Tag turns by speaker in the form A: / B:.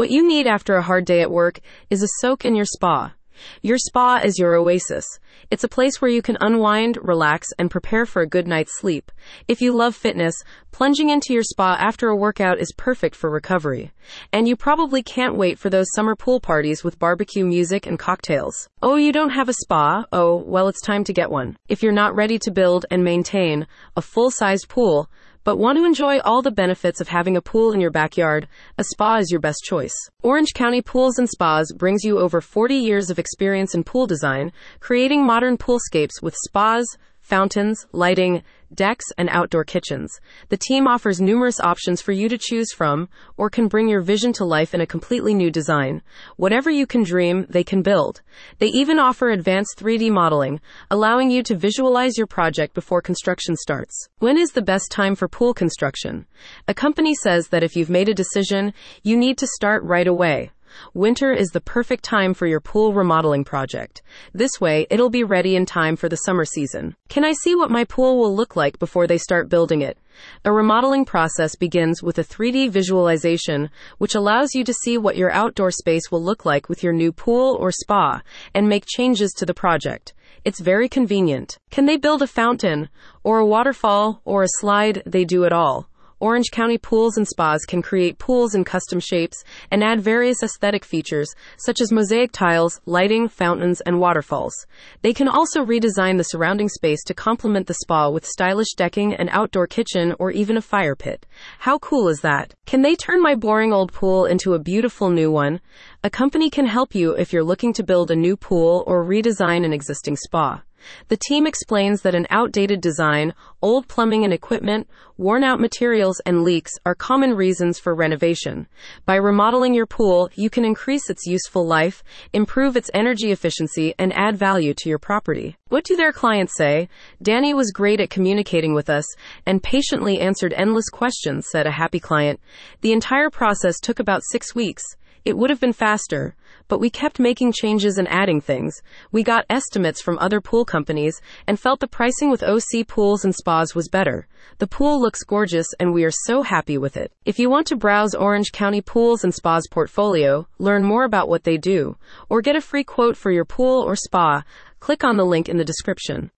A: What you need after a hard day at work is a soak in your spa. Your spa is your oasis. It's a place where you can unwind, relax, and prepare for a good night's sleep. If you love fitness, plunging into your spa after a workout is perfect for recovery. And you probably can't wait for those summer pool parties with barbecue music and cocktails. Oh, you don't have a spa? Oh, well, it's time to get one. If you're not ready to build and maintain a full sized pool, but want to enjoy all the benefits of having a pool in your backyard, a spa is your best choice. Orange County Pools and Spas brings you over 40 years of experience in pool design, creating modern poolscapes with spas, fountains, lighting, decks, and outdoor kitchens. The team offers numerous options for you to choose from, or can bring your vision to life in a completely new design. Whatever you can dream, they can build. They even offer advanced 3D modeling, allowing you to visualize your project before construction starts. When is the best time for pool construction? A company says that if you've made a decision, you need to start right away. Winter is the perfect time for your pool remodeling project. This way, it'll be ready in time for the summer season. Can I see what my pool will look like before they start building it? A remodeling process begins with a 3D visualization, which allows you to see what your outdoor space will look like with your new pool or spa and make changes to the project. It's very convenient. Can they build a fountain, or a waterfall, or a slide? They do it all. Orange County Pools and Spas can create pools in custom shapes and add various aesthetic features such as mosaic tiles, lighting, fountains, and waterfalls. They can also redesign the surrounding space to complement the spa with stylish decking, an outdoor kitchen, or even a fire pit. How cool is that? Can they turn my boring old pool into a beautiful new one? A company can help you if you're looking to build a new pool or redesign an existing spa. The team explains that an outdated design, old plumbing and equipment, worn out materials, and leaks are common reasons for renovation. By remodeling your pool, you can increase its useful life, improve its energy efficiency, and add value to your property. What do their clients say? Danny was great at communicating with us and patiently answered endless questions, said a happy client. The entire process took about six weeks. It would have been faster, but we kept making changes and adding things. We got estimates from other pool companies and felt the pricing with OC Pools and Spas was better. The pool looks gorgeous and we are so happy with it. If you want to browse Orange County Pools and Spas portfolio, learn more about what they do, or get a free quote for your pool or spa, click on the link in the description.